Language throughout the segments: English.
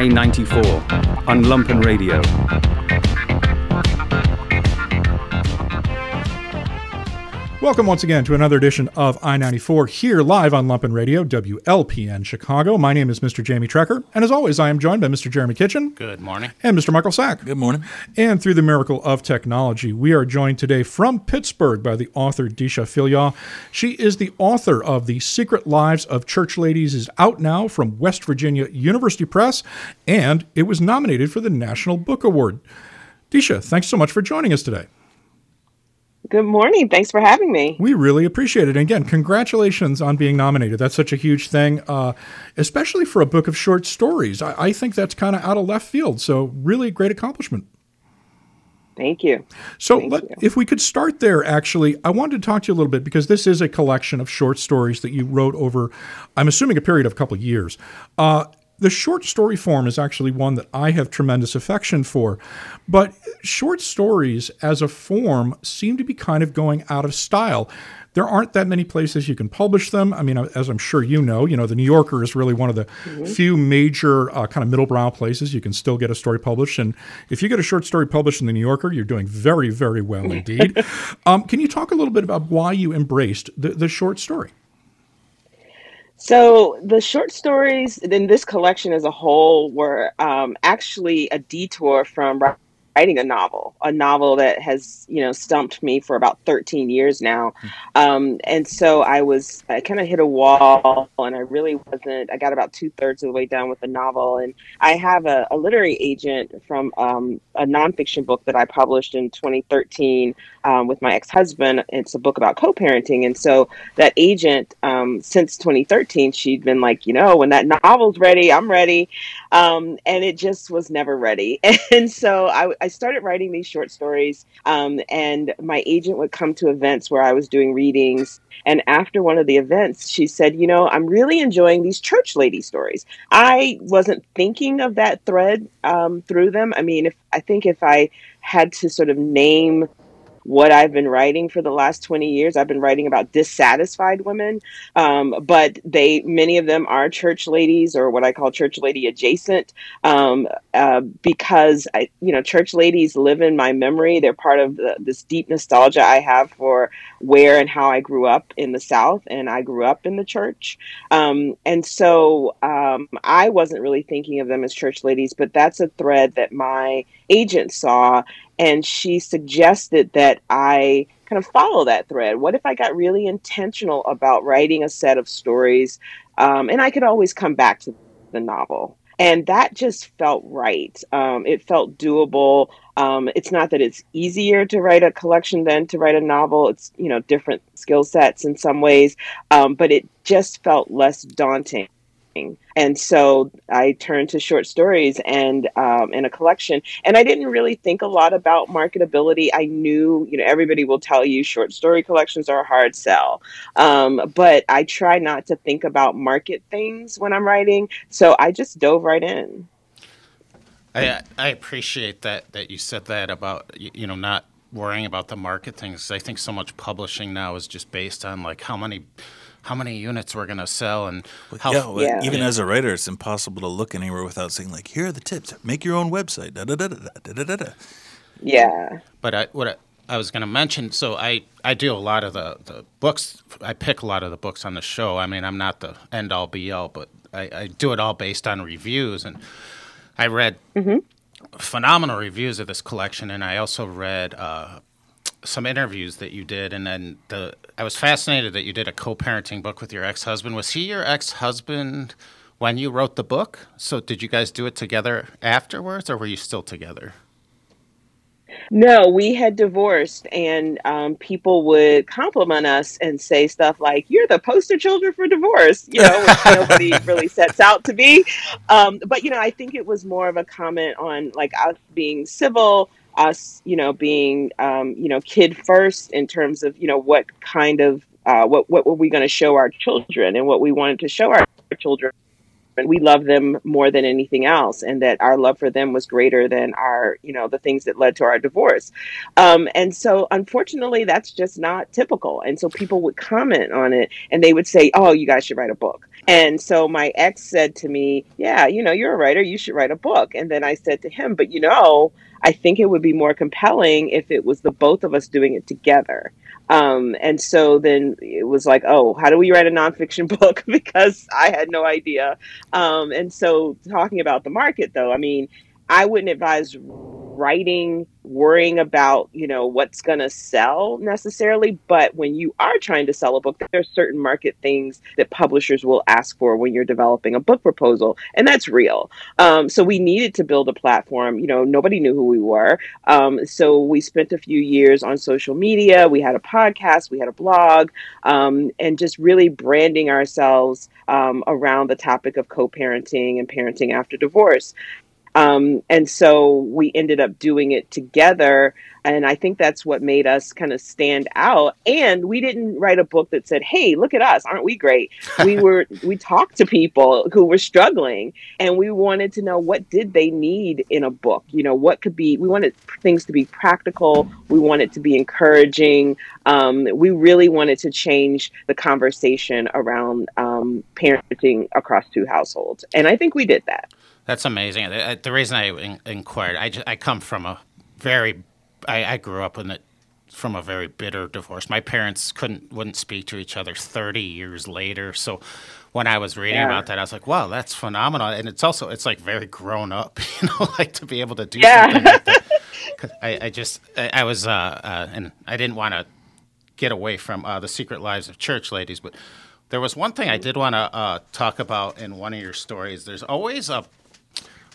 I 94 on Lumpen Radio. Welcome once again to another edition of I 94 here live on Lumpen Radio, WLPN Chicago. My name is Mr. Jamie Trecker, and as always, I am joined by Mr. Jeremy Kitchen. Good morning. And Mr. Michael Sack. Good morning. And through the miracle of technology, we are joined today from Pittsburgh by the author Deesha Philyaw. She is the author of The Secret Lives of Church Ladies, is out now from West Virginia University Press, and it was nominated for the National Book Award. Deesha, thanks so much for joining us today. Good morning. Thanks for having me. We really appreciate it. And again, congratulations on being nominated. That's such a huge thing, uh, especially for a book of short stories. I, I think that's kind of out of left field. So, really great accomplishment. Thank you. So, Thank let, you. if we could start there, actually, I wanted to talk to you a little bit because this is a collection of short stories that you wrote over, I'm assuming, a period of a couple of years. Uh, the short story form is actually one that I have tremendous affection for. But short stories as a form seem to be kind of going out of style. There aren't that many places you can publish them. I mean, as I'm sure you know, you know, the New Yorker is really one of the Mm-hmm. few major uh, kind of middle brow places you can still get a story published. And if you get a short story published in the New Yorker, you're doing very, very well indeed. um, can you talk a little bit about why you embraced the, the short story? So the short stories in this collection as a whole were um, actually a detour from writing a novel, a novel that has you know stumped me for about 13 years now, um, and so I was I kind of hit a wall, and I really wasn't. I got about two thirds of the way down with the novel, and I have a, a literary agent from um, a nonfiction book that I published in 2013 um, with my ex-husband. It's a book about co-parenting, and so that agent um, since 2013 she'd been like you know when that novel's ready i'm ready um, and it just was never ready. And so i, I started writing these short stories um, and my agent would come to events where i was doing readings. And after one of the events she said you know i'm really enjoying these church lady stories. I wasn't thinking of that thread um, through them. I mean if i think if i had to sort of name what I've been writing for the last 20 years. I've been writing about dissatisfied women, um, but they many of them are church ladies or what I call church lady adjacent, um, uh, because I, you know, church ladies live in my memory. They're part of the, this deep nostalgia I have for where and how I grew up in the South, and I grew up in the church, um, and so um, I wasn't really thinking of them as church ladies, but that's a thread that my agent saw and she suggested that I kind of follow that thread. What if I got really intentional about writing a set of stories, um, and I could always come back to the novel? And that just felt right. Um, it felt doable. Um, it's not that it's easier to write a collection than to write a novel. It's you know different skill sets in some ways, um, but it just felt less daunting. And so I turned to short stories and um, in a collection. And I didn't really think a lot about marketability. I knew, you know, everybody will tell you short story collections are a hard sell. Um, but I try not to think about market things when I'm writing. So I just dove right in. I I appreciate that that you said that about you know not worrying about the market things. I think so much publishing now is just based on like how many how many units we're going to sell and how yeah, well, Yeah. even as a writer, it's impossible to look anywhere without saying like, "Here are the tips. Make your own website." Da da da da da da da. da. Yeah. But I, what I, I was going to mention, so I, I do a lot of the, the books. I pick a lot of the books on the show. I mean, I'm not the end all be all, but I, I do it all based on reviews. And I read phenomenal reviews of this collection, and I also read uh, some interviews that you did. And then the I was fascinated that you did a co-parenting book with your ex-husband. Was he your ex-husband when you wrote the book? So did you guys do it together afterwards, or were you still together? No, we had divorced, and um, people would compliment us and say stuff like, "You're the poster children for divorce," you know, which nobody really sets out to be. Um, but you know, I think it was more of a comment on like us being civil, us, you know, being um, you know, kid first in terms of you know what kind of uh, what what were we going to show our children and what we wanted to show our children and we love them more than anything else and that our love for them was greater than our you know the things that led to our divorce um, and so unfortunately that's just not typical and so people would comment on it and they would say oh you guys should write a book And so my ex said to me, Yeah, you know, you're a writer, you should write a book. And then I said to him, But you know, I think it would be more compelling if it was the both of us doing it together. Um, and so then it was like, oh, how do we write a nonfiction book? because I had no idea. Um, and so talking about the market, though, I mean, I wouldn't advise writing worrying about you know what's going to sell necessarily but when you are trying to sell a book there are certain market things that publishers will ask for when you're developing a book proposal and that's real. Um, so we needed to build a platform you know nobody knew who we were. Um, so we spent a few years on social media we had a podcast we had a blog um, and just really branding ourselves um, around the topic of co-parenting and parenting after divorce um, and so we ended up doing it together. And I think that's what made us kind of stand out. And we didn't write a book that said, Hey, look at us. Aren't we great? we were, we talked to people who were struggling and we wanted to know what did they need in a book? You know, what could be, we wanted things to be practical. We wanted to be encouraging. Um, we really wanted to change the conversation around um, parenting across two households. And I think we did that. That's amazing. The, the reason I in, inquired, I, just, I come from a very, I, I grew up in it from a very bitter divorce. My parents couldn't wouldn't speak to each other 30 years later. So when I was reading yeah. about that, I was like, wow, that's phenomenal. And it's also it's like very grown up, you know, like to be able to do yeah. something like that. I, I just I, I was uh, uh, and I didn't want to get away from uh, the secret lives of church ladies, but there was one thing I did want to uh, talk about in one of your stories. There's always a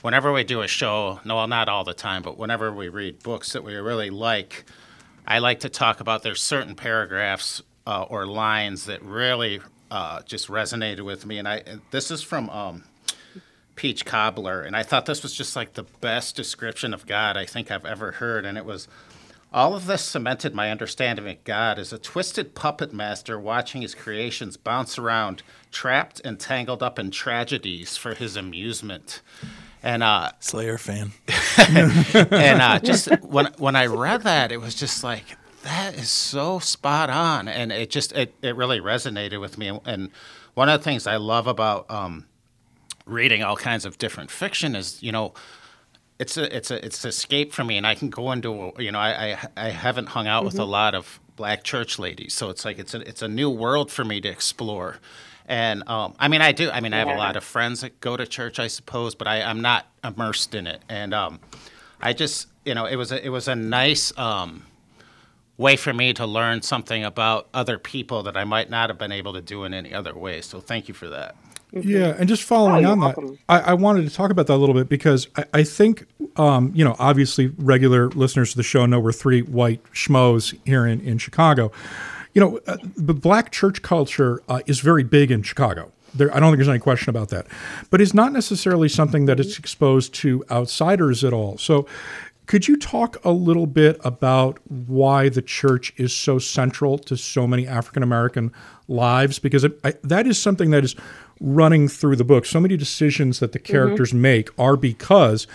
whenever we do a show, no, well, not all the time, but whenever we read books that we really like, I like to talk about there's certain paragraphs uh, or lines that really uh, just resonated with me. And I this is from um, Peach Cobbler, and I thought this was just like the best description of God I think I've ever heard. And it was all of this cemented my understanding of God as a twisted puppet master watching his creations bounce around, trapped and tangled up in tragedies for his amusement. And uh, Slayer fan. and uh, just when when I read that, it was just like that is so spot on, and it just it, it really resonated with me. And one of the things I love about um, reading all kinds of different fiction is you know it's a it's a it's escape for me, and I can go into you know I I, I haven't hung out mm-hmm. with a mm-hmm. lot of black church ladies, so it's like it's a it's a new world for me to explore. And um, I mean, I do. I mean, I have a lot of friends that go to church, I suppose, but I, I'm not immersed in it. And um, I just, you know, it was a, it was a nice um, way for me to learn something about other people that I might not have been able to do in any other way. So thank you for that. Mm-hmm. Yeah, and just following oh, on welcome. that, I, I, wanted to talk about that a little bit because I, I think, um, you know, obviously regular listeners to the show know we're three white schmoes here in, in Chicago you know, uh, the black church culture uh, is very big in Chicago. There, I don't think there's any question about that. But it's not necessarily something that is exposed to outsiders at all. So, could you talk a little bit about why the church is so central to so many African American lives? Because it, I, that is something that is running through the book. So many decisions that the mm-hmm. characters mm-hmm. make are because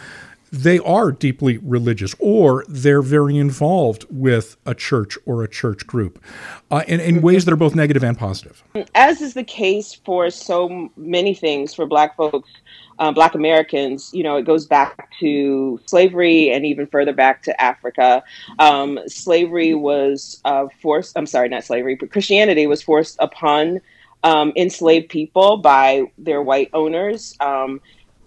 they are deeply religious or they're very involved with a church or a church group uh, in, in ways that are both negative and positive. As is the case for so many things for Black folks, uh, Black Americans, you know, it goes back to slavery and even further back to Africa. Um, slavery was uh, forced, I'm sorry, not slavery, but Christianity was forced upon um, enslaved people by their white owners. Um,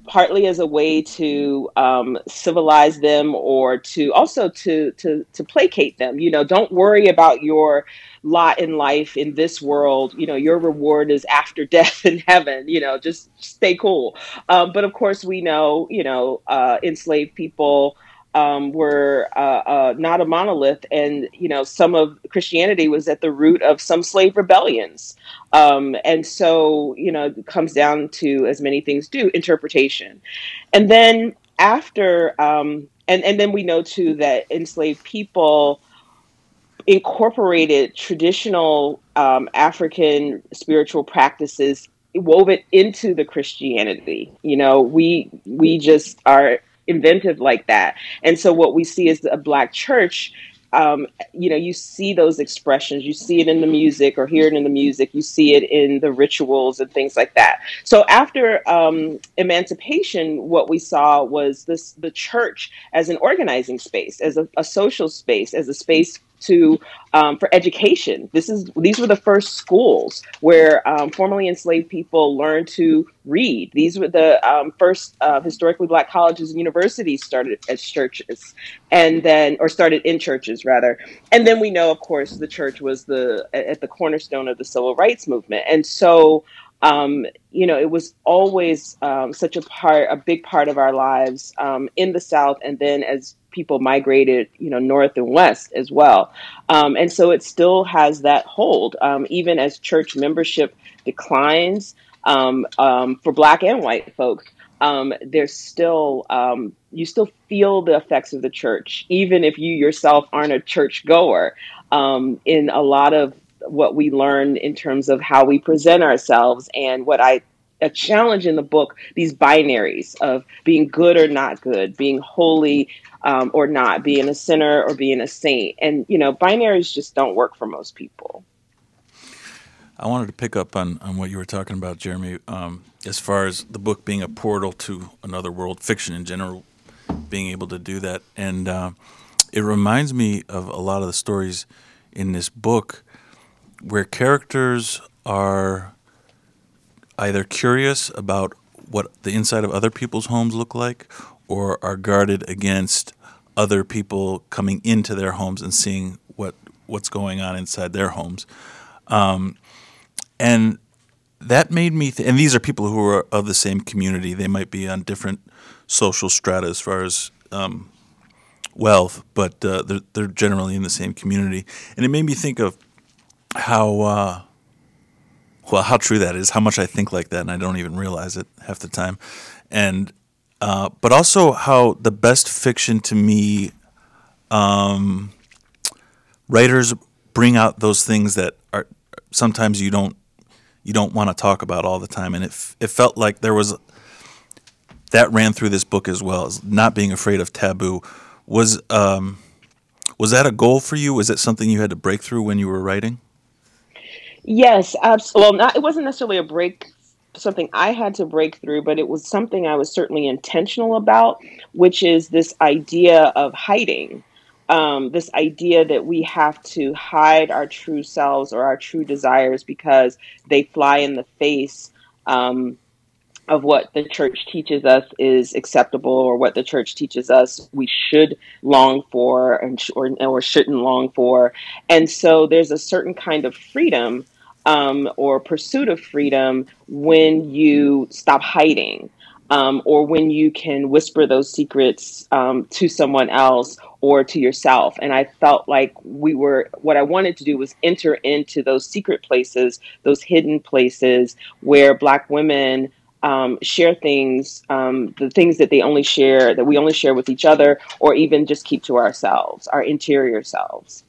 partly as a way to um, civilize them or to also to to to placate them you know don't worry about your lot in life in this world you know your reward is after death in heaven you know just stay cool. Um, but of course we know you know uh, enslaved people um, were uh, uh, not a monolith, and you know some of Christianity was at the root of some slave rebellions, um, and so you know it comes down to as many things do interpretation, and then after um, and and then we know too that enslaved people incorporated traditional um, African spiritual practices wove it into the Christianity. You know, we we just are inventive like that. And so what we see is a black church um, you know, you see those expressions. You see it in the music or hear it in the music. You see it in the rituals and things like that. So after um, emancipation, what we saw was this the church as an organizing space, as a, a social space, as a space to um, for education. This is these were the first schools where um, formerly enslaved people learned to read. These were the um, first uh, historically black colleges and universities started as churches, and then or started in churches rather. And then we know, of course, the church was the at the cornerstone of the civil rights movement, and so. Um, you know, it was always um, such a part, a big part of our lives um, in the South, and then as people migrated, you know, north and west as well. Um, and so it still has that hold, um, even as church membership declines um, um for Black and white folks. Um, there's still um, you still feel the effects of the church, even if you yourself aren't a church goer. in a lot of what we learn in terms of how we present ourselves and what I a challenge in the book these binaries of being good or not good, being holy um, or not, being a sinner or being a saint. And, you know, binaries just don't work for most people. I wanted to pick up on, on what you were talking about, Jeremy, um, as far as the book being a portal to another world, fiction in general, being able to do that. And uh, it reminds me of a lot of the stories in this book where characters are either curious about what the inside of other people's homes look like or are guarded against other people coming into their homes and seeing what what's going on inside their homes. Um, and that made me th- and these are people who are of the same community. They might be on different social strata as far as um, wealth, but uh, they're, they're generally in the same community. And it made me think of how uh, well how true that is. How much I think like that, and I don't even realize it half the time. And uh, but also how the best fiction to me, um, writers bring out those things that are sometimes you don't you don't want to talk about all the time, and it f- it felt like there was that ran through this book as well as not being afraid of taboo was um, was that a goal for you? Was it something you had to break through when you were writing? Yes, absolutely. Well, not, it wasn't necessarily a break something I had to break through, but it was something I was certainly intentional about, which is this idea of hiding. Um, this idea that we have to hide our true selves or our true desires because they fly in the face um, of what the church teaches us is acceptable or what the church teaches us we should long for and sh- or, or shouldn't long for. And so there's a certain kind of freedom um, or pursuit of freedom when you stop hiding. Um, or when you can whisper those secrets um, to someone else or to yourself. And I felt like we were, what I wanted to do was enter into those secret places, those hidden places where Black women um, share things, um, the things that they only share, that we only share with each other, or even just keep to ourselves, our interior selves.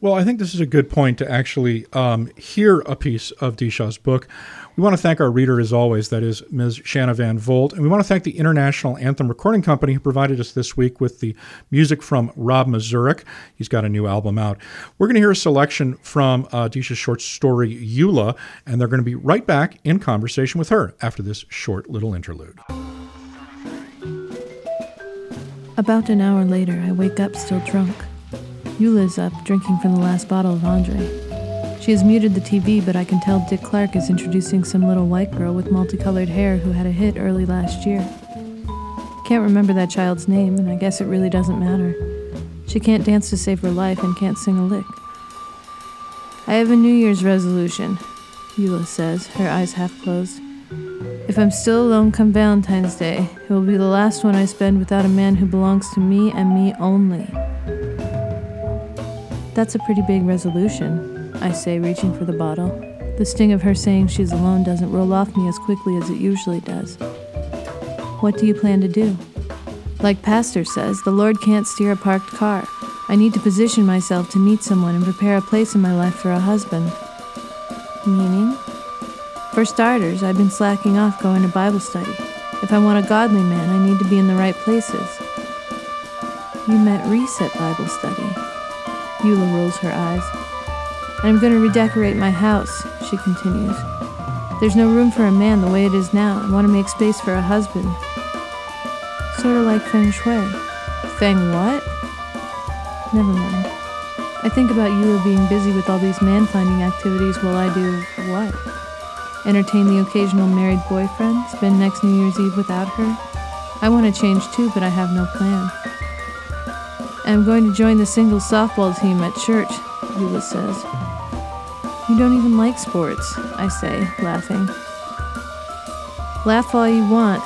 Well, I think this is a good point to actually um, hear a piece of Deesha's book. We want to thank our reader, as always, that is Ms. Shanna Van Volt. And we want to thank the International Anthem Recording Company who provided us this week with the music from Rob Mazurek. He's got a new album out. We're going to hear a selection from uh, Deesha's short story, Eula, and they're going to be right back in conversation with her after this short little interlude. About an hour later, I wake up still drunk. Eula's up, drinking from the last bottle of Andre. She has muted the TV, but I can tell Dick Clark is introducing some little white girl with multicolored hair who had a hit early last year. Can't remember that child's name, and I guess it really doesn't matter. She can't dance to save her life and can't sing a lick. I have a New Year's resolution, Eula says, her eyes half closed. If I'm still alone come Valentine's Day, it will be the last one I spend without a man who belongs to me and me only. That's a pretty big resolution, I say, reaching for the bottle. The sting of her saying she's alone doesn't roll off me as quickly as it usually does. What do you plan to do? Like Pastor says, the Lord can't steer a parked car. I need to position myself to meet someone and prepare a place in my life for a husband. Meaning? For starters, I've been slacking off going to Bible study. If I want a godly man, I need to be in the right places. You met Reese at Bible study. Eula rolls her eyes. I'm going to redecorate my house, she continues. There's no room for a man the way it is now. I want to make space for a husband. Sort of like feng shui. Feng what? Never mind. I think about Eula being busy with all these man finding activities while I do what? Entertain the occasional married boyfriend? Spend next New Year's Eve without her? I want to change too, but I have no plan. I'm going to join the single softball team at church, Eula says. You don't even like sports, I say, laughing. Laugh all you want.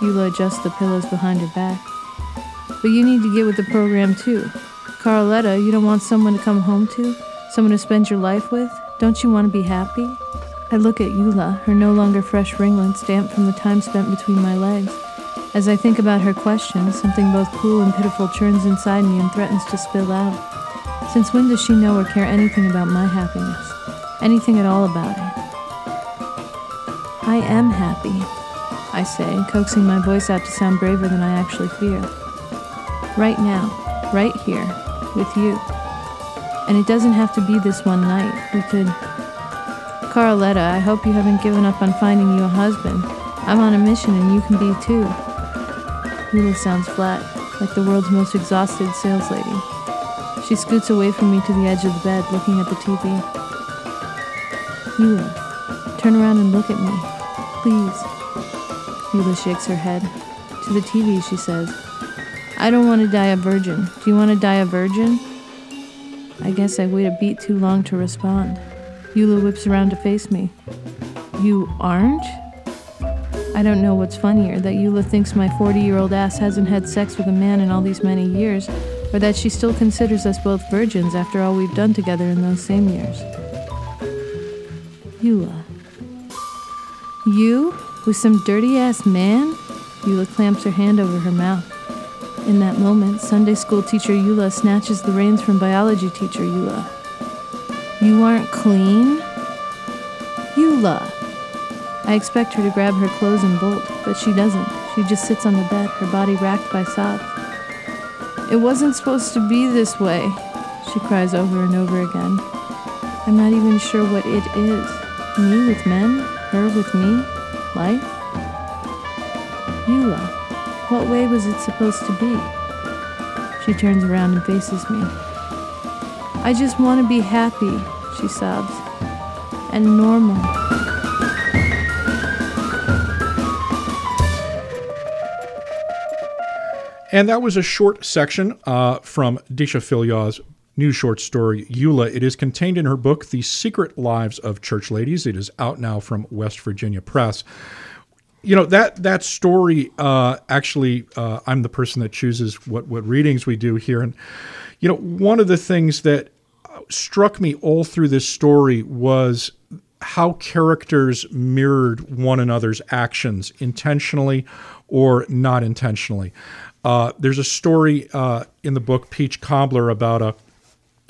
Eula adjusts the pillows behind her back. But you need to get with the program too. Carletta, you don't want someone to come home to? Someone to spend your life with? Don't you want to be happy? I look at Eula, her no longer fresh ringlets damp from the time spent between my legs. As I think about her question, something both cruel and pitiful churns inside me and threatens to spill out. Since when does she know or care anything about my happiness? Anything at all about it? I am happy, I say, coaxing my voice out to sound braver than I actually feel. Right now, right here, with you. And it doesn't have to be this one night. We could. Carletta, I hope you haven't given up on finding you a husband. I'm on a mission and you can be too. Eula sounds flat, like the world's most exhausted sales lady. She scoots away from me to the edge of the bed, looking at the TV. Eula, turn around and look at me. Please. Eula shakes her head. To the TV, she says, I don't want to die a virgin. Do you want to die a virgin? I guess I wait a beat too long to respond. Eula whips around to face me. You aren't? I don't know what's funnier that Eula thinks my 40 year old ass hasn't had sex with a man in all these many years, or that she still considers us both virgins after all we've done together in those same years. Eula. You? With some dirty ass man? Eula clamps her hand over her mouth. In that moment, Sunday school teacher Eula snatches the reins from biology teacher Eula. You aren't clean? Eula! I expect her to grab her clothes and bolt, but she doesn't. She just sits on the bed, her body racked by sobs. It wasn't supposed to be this way, she cries over and over again. I'm not even sure what it is. Me with men, her with me, life. Eula, what way was it supposed to be? She turns around and faces me. I just want to be happy, she sobs, and normal. And that was a short section uh, from Deesha Philyaw's new short story, Eula. It is contained in her book, The Secret Lives of Church Ladies. It is out now from West Virginia Press. You know that that story. Uh, actually, uh, I'm the person that chooses what what readings we do here, and you know one of the things that struck me all through this story was how characters mirrored one another's actions intentionally or not intentionally. Uh, there's a story uh, in the book Peach Cobbler about a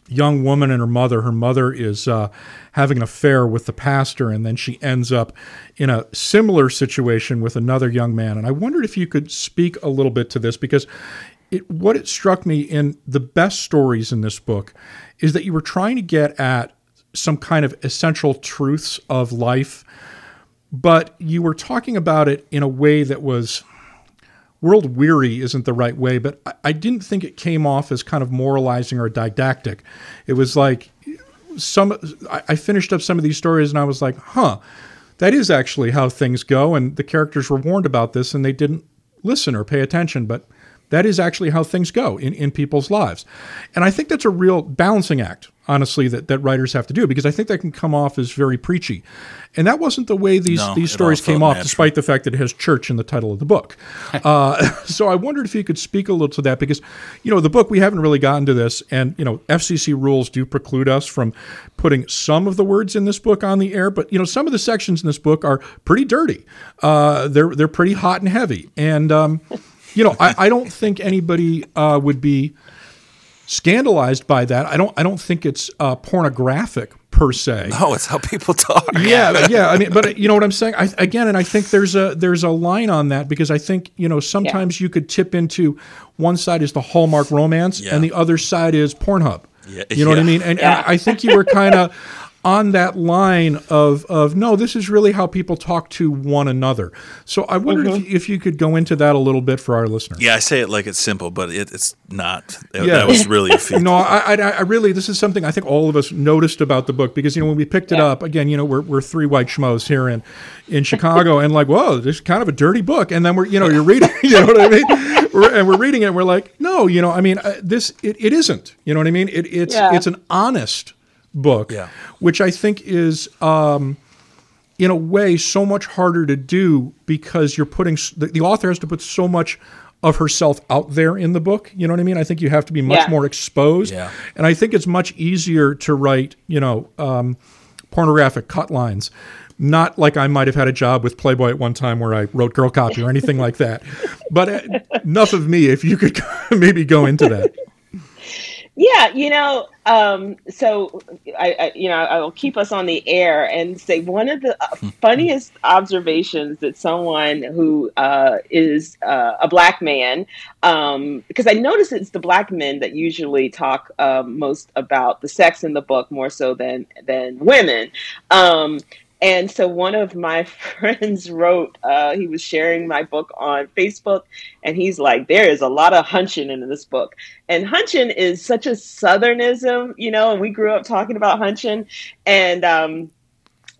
young woman and her mother. Her mother is uh, having an affair with the pastor, and then she ends up in a similar situation with another young man. And I wondered if you could speak a little bit to this because it, what it struck me in the best stories in this book is that you were trying to get at some kind of essential truths of life, but you were talking about it in a way that was world weary isn't the right way, but I, I didn't think it came off as kind of moralizing or didactic. It was like some I, I finished up some of these stories and I was like, huh, that is actually how things go. And the characters were warned about this and they didn't listen or pay attention, but that is actually how things go in, in people's lives. And I think that's a real balancing act, honestly, that, that writers have to do because I think that can come off as very preachy. And that wasn't the way these, No, these stories came off, natural. despite the fact that it has church in the title of the book. uh, so I wondered if you could speak a little to that because, you know, the book, we haven't really gotten to this. And, you know, FCC rules do preclude us from putting some of the words in this book on the air. But, you know, some of the sections in this book are pretty dirty. Uh, they're, they're pretty hot and heavy. And, um, you know, I, I don't think anybody uh, would be scandalized by that. I don't. I don't think it's uh, pornographic per se. No, it's how people talk. Yeah, yeah. I mean, but uh, you know what I'm saying. I, again, and I think there's a there's a line on that because I think you know sometimes you could tip into one side is the Hallmark romance Yeah. and the other side is Pornhub. Yeah, you know what I mean? And, and I think you were kind of on that line of of no, this is really how people talk to one another. So I wondered if, if you could go into that a little bit for our listeners. Yeah, I say it like it's simple, but it, it's not. That, Yeah. that was really a feat. No, I, I, I really, this is something I think all of us noticed about the book because you know when we picked it Yeah. up again, you know we're, we're three white schmoes here in in Chicago, and like, whoa, this is kind of a dirty book, and then we're you know you're reading, you know what I mean, we're, and we're reading it, and we're like, no, you know, I mean, uh, this it, it isn't, you know what I mean, it, it's Yeah. it's an honest book, Yeah. which I think is. Um, in a way, so much harder to do because you're putting the, the author has to put so much of herself out there in the book. You know what I mean? I think you have to be much Yeah. more exposed. Yeah. And I think it's much easier to write, you know, um, pornographic cut lines. Not like I might have had a job with Playboy at one time where I wrote girl copy or anything like that. But uh, enough of me. If you could maybe go into that. Yeah, you know, um, so I, I, you know, I will keep us on the air and say one of the uh, funniest observations that someone who uh, is uh, a black man, um, because I notice it's the black men that usually talk um, most about the sex in the book more so than than women. Um, and so one of my friends wrote, uh, he was sharing my book on Facebook, and he's like, there is a lot of hunching in this book. And hunching is such a southernism, you know, and we grew up talking about hunching. And um,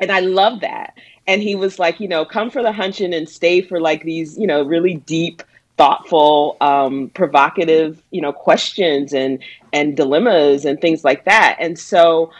and I love that. And he was like, you know, come for the hunching and stay for like these, you know, really deep, thoughtful, um, provocative, you know, questions and and dilemmas and things like that. And so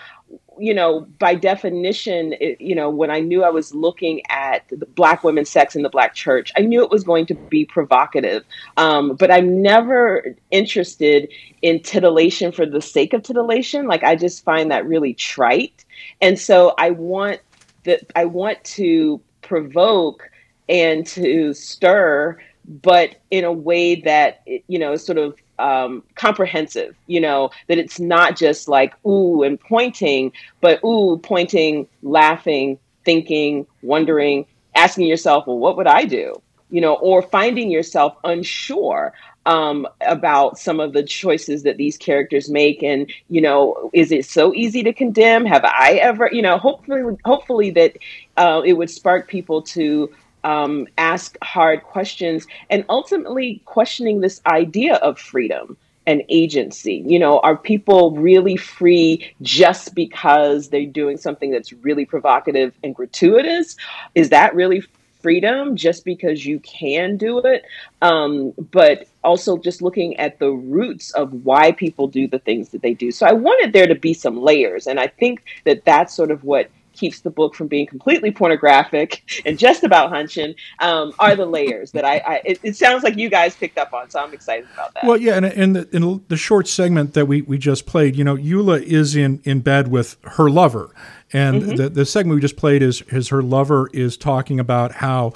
you know, by definition, it, you know, when I knew I was looking at the black women's sex in the black church, I knew it was going to be provocative. Um, but I'm never interested in titillation for the sake of titillation. Like I just find that really trite. And so I want that I want to provoke and to stir, but in a way that you know sort of um, comprehensive. You know that it's not just like ooh and pointing, but ooh pointing, laughing, thinking, wondering, asking yourself, well, what would I do? You know, or finding yourself unsure um, about some of the choices that these characters make, and you know, is it so easy to condemn? Have I ever, you know, hopefully, hopefully that uh, it would spark people to um, ask hard questions and ultimately questioning this idea of freedom and agency. You know, are people really free just because they're doing something that's really provocative and gratuitous? Is that really freedom just because you can do it? Um, but also just looking at the roots of why people do the things that they do. So I wanted there to be some layers. And I think that that's sort of what keeps the book from being completely pornographic and just about hunching um, are the layers that I, I it, it sounds like you guys picked up on. So I'm excited about that. Well, yeah, and in the, in the short segment that we, we just played, you know, Eula is in, in bed with her lover, and the, the segment we just played is is her lover is talking about how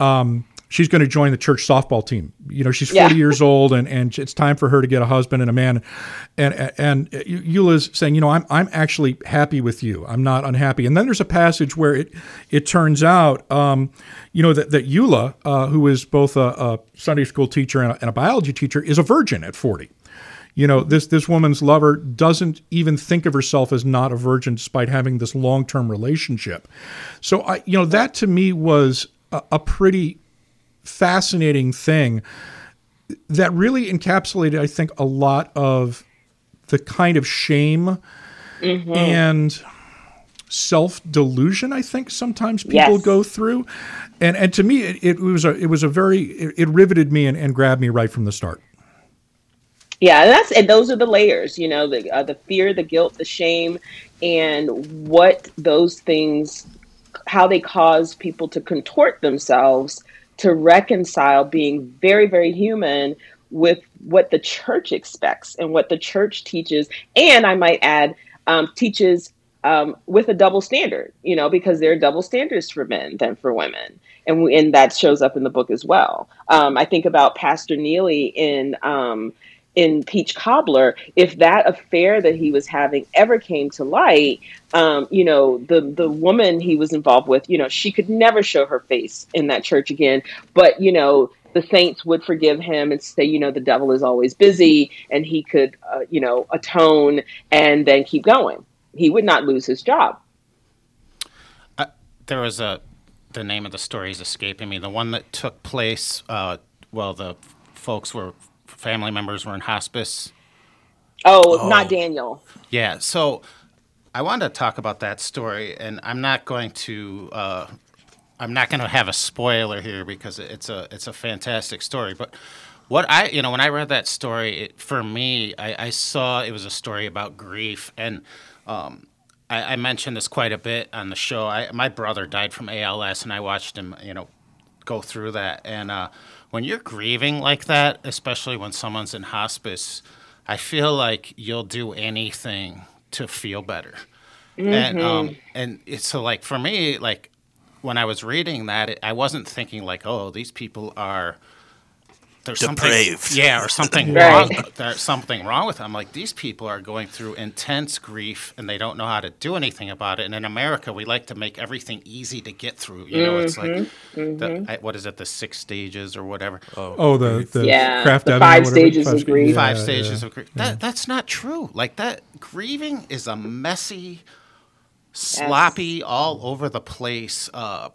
um, she's going to join the church softball team. You know, she's 40 Yeah. years old, and, and it's time for her to get a husband and a man. And and Eula's saying, you know, I'm I'm actually happy with you. I'm not unhappy. And then there's a passage where it it turns out, um, you know, that that Eula, uh, who is both a, a Sunday school teacher and a, and a biology teacher, is a virgin at 40 you know this this woman's lover doesn't even think of herself as not a virgin despite having this long-term relationship so i you know that to me was a, a pretty fascinating thing that really encapsulated i think a lot of the kind of shame and self delusion I think sometimes people Yes. go through. And and to me it, it was a it was a very it, it riveted me and, and grabbed me right from the start. Yeah, and that's and those are the layers, you know, the uh, the fear, the guilt, the shame, and what those things, how they cause people to contort themselves to reconcile being very, very human with what the church expects and what the church teaches, and I might add, um, teaches um, with a double standard, you know, because there are double standards for men than for women. And, we, and that shows up in the book as well. Um, I think about Pastor Neely in um, in Peach Cobbler, if that affair that he was having ever came to light, um, you know, the the woman he was involved with, you know, she could never show her face in that church again. But you know, the saints would forgive him and say, you know, the devil is always busy, and he could, uh, you know, atone and then keep going. He would not lose his job. Uh, there was a the name of the story is escaping me. The one that took place uh, well, the folks were family members were in hospice. Oh, oh. not Daniel. Yeah. So I wanted to talk about that story, and I'm not going to. Uh, I'm not going to have a spoiler here because it's a it's a fantastic story. But what I you know when I read that story, it, for me, I, I, saw it was a story about grief, and um, I, I, mentioned this quite a bit on the show. I, my brother died from ALS, and I watched him, you know, go through that. And uh, when you're grieving like that, especially when someone's in hospice, I feel like you'll do anything to feel better. Mm-hmm. And um, and it's so like for me, like when I was reading that, it, I wasn't thinking like, oh, these people are there's Depraved. something yeah or something right. wrong there's something wrong with them like these people are going through intense grief and they don't know how to do anything about it and in america we like to make everything easy to get through you know mm-hmm. it's like mm-hmm. the, mm-hmm. what is it the six stages or whatever oh, oh the, the yeah Kraft the five stages of grief five yeah, stages yeah. of grief that, that's not true like that grieving is a messy sloppy yes. all over the place uh,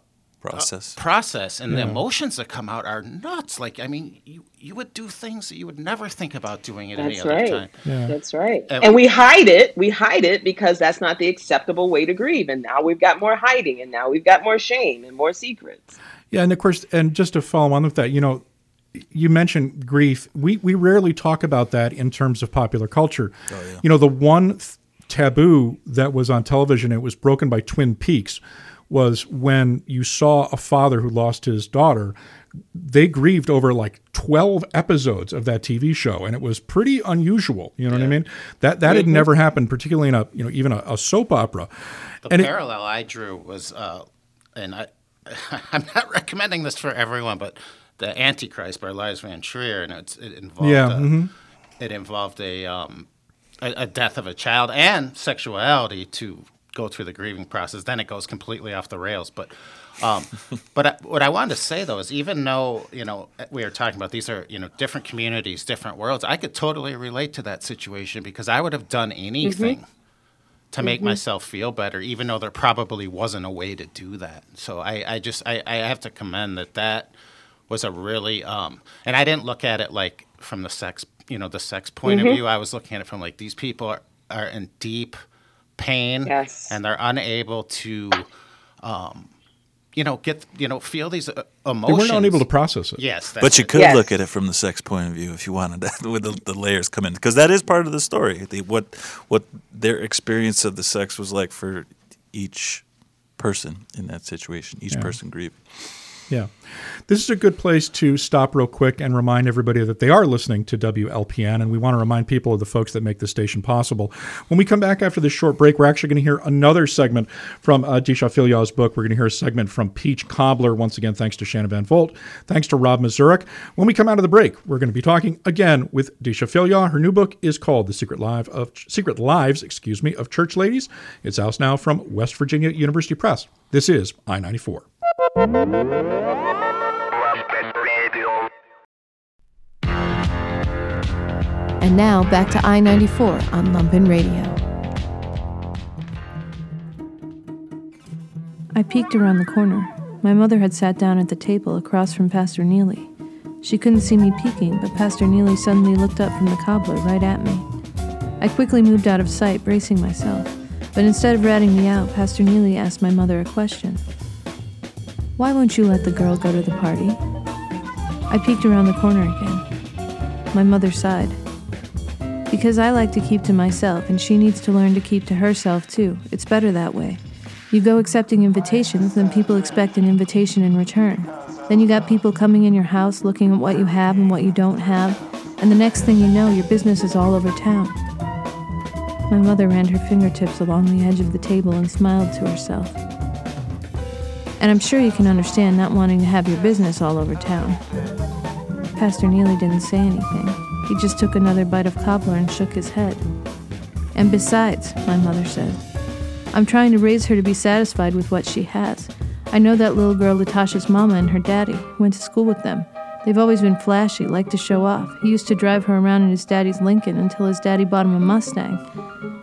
process. Uh, process and yeah. the emotions that come out are nuts. Like i mean you you would do things that you would never think about doing at that's any right. other time. Yeah. that's right. And, and we hide it. We hide it because that's not the acceptable way to grieve. And now we've got more hiding and now we've got more shame and more secrets. Yeah and of course and just to follow on with that you know you mentioned grief. We we rarely talk about that in terms of popular culture. Oh, yeah. you know the one th- taboo that was on television it was broken by twin peaks was when you saw a father who lost his daughter. They grieved over like 12 episodes of that TV show, and it was pretty unusual. You know yeah. what I mean? That that had never happened, particularly in a you know even a, a soap opera. The and parallel it, I drew was, uh, and I I'm not recommending this for everyone, but the Antichrist by Lars von Trier, and it involved yeah, a, mm-hmm. it involved a, um, a, a death of a child and sexuality to go through the grieving process, then it goes completely off the rails. But, um, but I, what I wanted to say though is, even though you know we are talking about these are you know different communities, different worlds, I could totally relate to that situation because I would have done anything. Mm-hmm. To make mm-hmm. myself feel better, even though there probably wasn't a way to do that. So I, I just I, I have to commend that that was a really um, and I didn't look at it like from the sex you know the sex point mm-hmm. of view. I was looking at it from like these people are, are in deep pain yes. and they're unable to um, you know get you know feel these uh, emotions they weren't unable to process it yes but you it. could yes. look at it from the sex point of view if you wanted that with the, the layers come in because that is part of the story the, what what their experience of the sex was like for each person in that situation each yeah. person grieving yeah. This is a good place to stop real quick and remind everybody that they are listening to WLPN, and we want to remind people of the folks that make the station possible. When we come back after this short break, we're actually going to hear another segment from uh, Deesha Philyaw's book. We're going to hear a segment from Peach Cobbler, once again, thanks to Shannon Van Volt. Thanks to Rob Mazurek. When we come out of the break, we're going to be talking again with Deesha Philya. Her new book is called The Secret Life of Secret Lives, excuse me, of Church Ladies. It's out now from West Virginia University Press. This is I 94. And now back to I 94 on Lumpen Radio. I peeked around the corner. My mother had sat down at the table across from Pastor Neely. She couldn't see me peeking, but Pastor Neely suddenly looked up from the cobbler right at me. I quickly moved out of sight, bracing myself, but instead of ratting me out, Pastor Neely asked my mother a question. Why won't you let the girl go to the party? I peeked around the corner again. My mother sighed. Because I like to keep to myself, and she needs to learn to keep to herself too. It's better that way. You go accepting invitations, then people expect an invitation in return. Then you got people coming in your house looking at what you have and what you don't have, and the next thing you know, your business is all over town. My mother ran her fingertips along the edge of the table and smiled to herself. And I'm sure you can understand not wanting to have your business all over town. Pastor Neely didn't say anything. He just took another bite of cobbler and shook his head. And besides, my mother said, I'm trying to raise her to be satisfied with what she has. I know that little girl Latasha's mama and her daddy went to school with them. They've always been flashy, like to show off. He used to drive her around in his daddy's Lincoln until his daddy bought him a Mustang.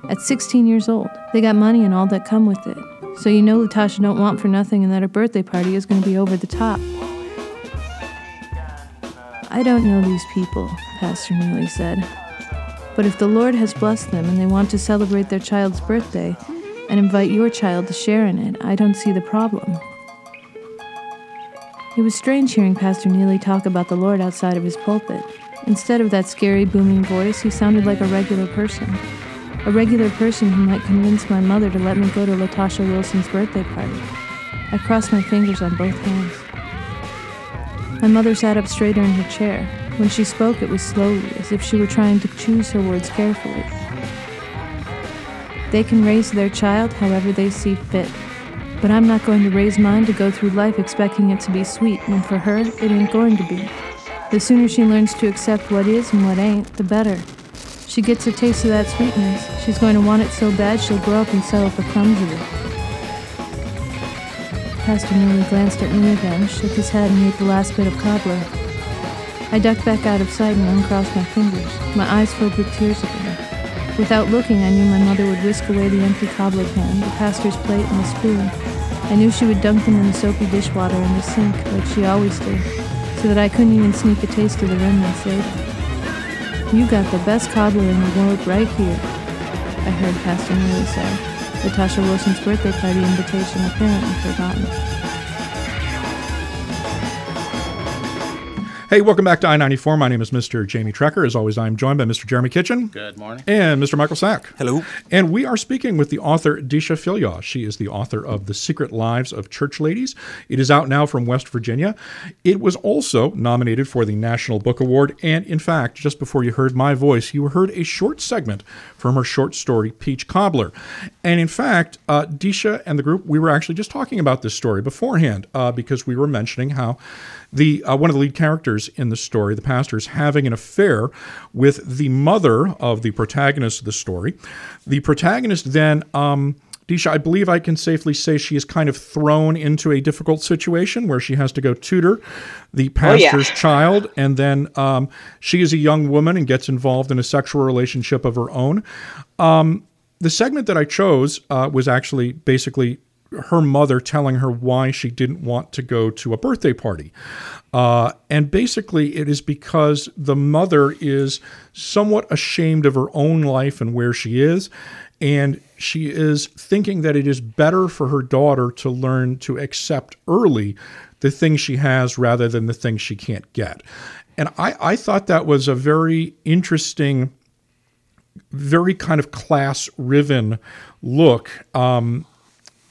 At 16 years old, they got money and all that come with it. So you know Latasha don't want for nothing and that her birthday party is going to be over the top. I don't know these people, Pastor Neely said. But if the Lord has blessed them and they want to celebrate their child's birthday and invite your child to share in it, I don't see the problem. It was strange hearing Pastor Neely talk about the Lord outside of his pulpit. Instead of that scary, booming voice, he sounded like a regular person. A regular person who might convince my mother to let me go to Latasha Wilson's birthday party. I crossed my fingers on both hands. My mother sat up straighter in her chair. When she spoke, it was slowly, as if she were trying to choose her words carefully. They can raise their child however they see fit, but I'm not going to raise mine to go through life expecting it to be sweet when for her it ain't going to be. The sooner she learns to accept what is and what ain't, the better. She gets a taste of that sweetness. She's going to want it so bad she'll grow up and settle for crumbs of it. Pastor Neely glanced at me again, shook his head, and ate the last bit of cobbler. I ducked back out of sight and uncrossed my fingers, my eyes filled with tears again. Without looking, I knew my mother would whisk away the empty cobbler pan, the pastor's plate, and the spoon, I knew she would dunk them in the soapy dishwater in the sink, like she always did, so that I couldn't even sneak a taste of the remnants later. You got the best cobbler in the world right here, I heard Pastor Neely say, Latasha Wilson's birthday party invitation apparently forgotten. Hey, welcome back to I 94. My name is Mr. Jamie Trecker. As always, I'm joined by Mr. Jeremy Kitchen. Good morning. And Mr. Michael Sack. Hello. And we are speaking with the author Deesha Philyaw. She is the author of The Secret Lives of Church Ladies. It is out now from West Virginia. It was also nominated for the National Book Award. And in fact, just before you heard my voice, you heard a short segment from her short story, Peach Cobbler. And in fact, uh, Deesha and the group, we were actually just talking about this story beforehand uh, because we were mentioning how the uh, one of the lead characters in the story, the pastor, is having an affair with the mother of the protagonist of the story. The protagonist then. Um, Deesha, I believe I can safely say she is kind of thrown into a difficult situation where she has to go tutor the pastor's oh, yeah. child, and then um, she is a young woman and gets involved in a sexual relationship of her own. Um, the segment that I chose uh, was actually basically her mother telling her why she didn't want to go to a birthday party. Uh, and basically, it is because the mother is somewhat ashamed of her own life and where she is. And she is thinking that it is better for her daughter to learn to accept early the things she has rather than the things she can't get. And I, I thought that was a very interesting, very kind of class riven look um,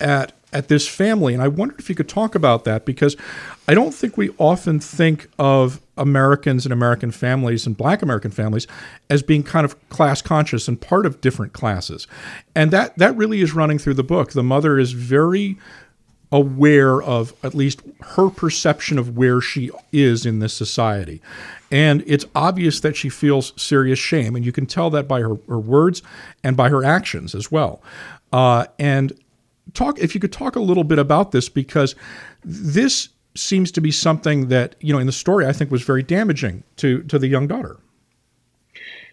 at at this family. And i wondered if you could talk about that because i don't think we often think of americans and american families and black american families as being kind of class conscious and part of different classes. And that that really is running through the book. The mother is very aware of at least her perception of where she is in this society. And it's obvious that she feels serious shame and you can tell that by her, her words and by her actions as well. Uh, and talk if you could talk a little bit about this because this seems to be something that you know in the story I think was very damaging to to the young daughter.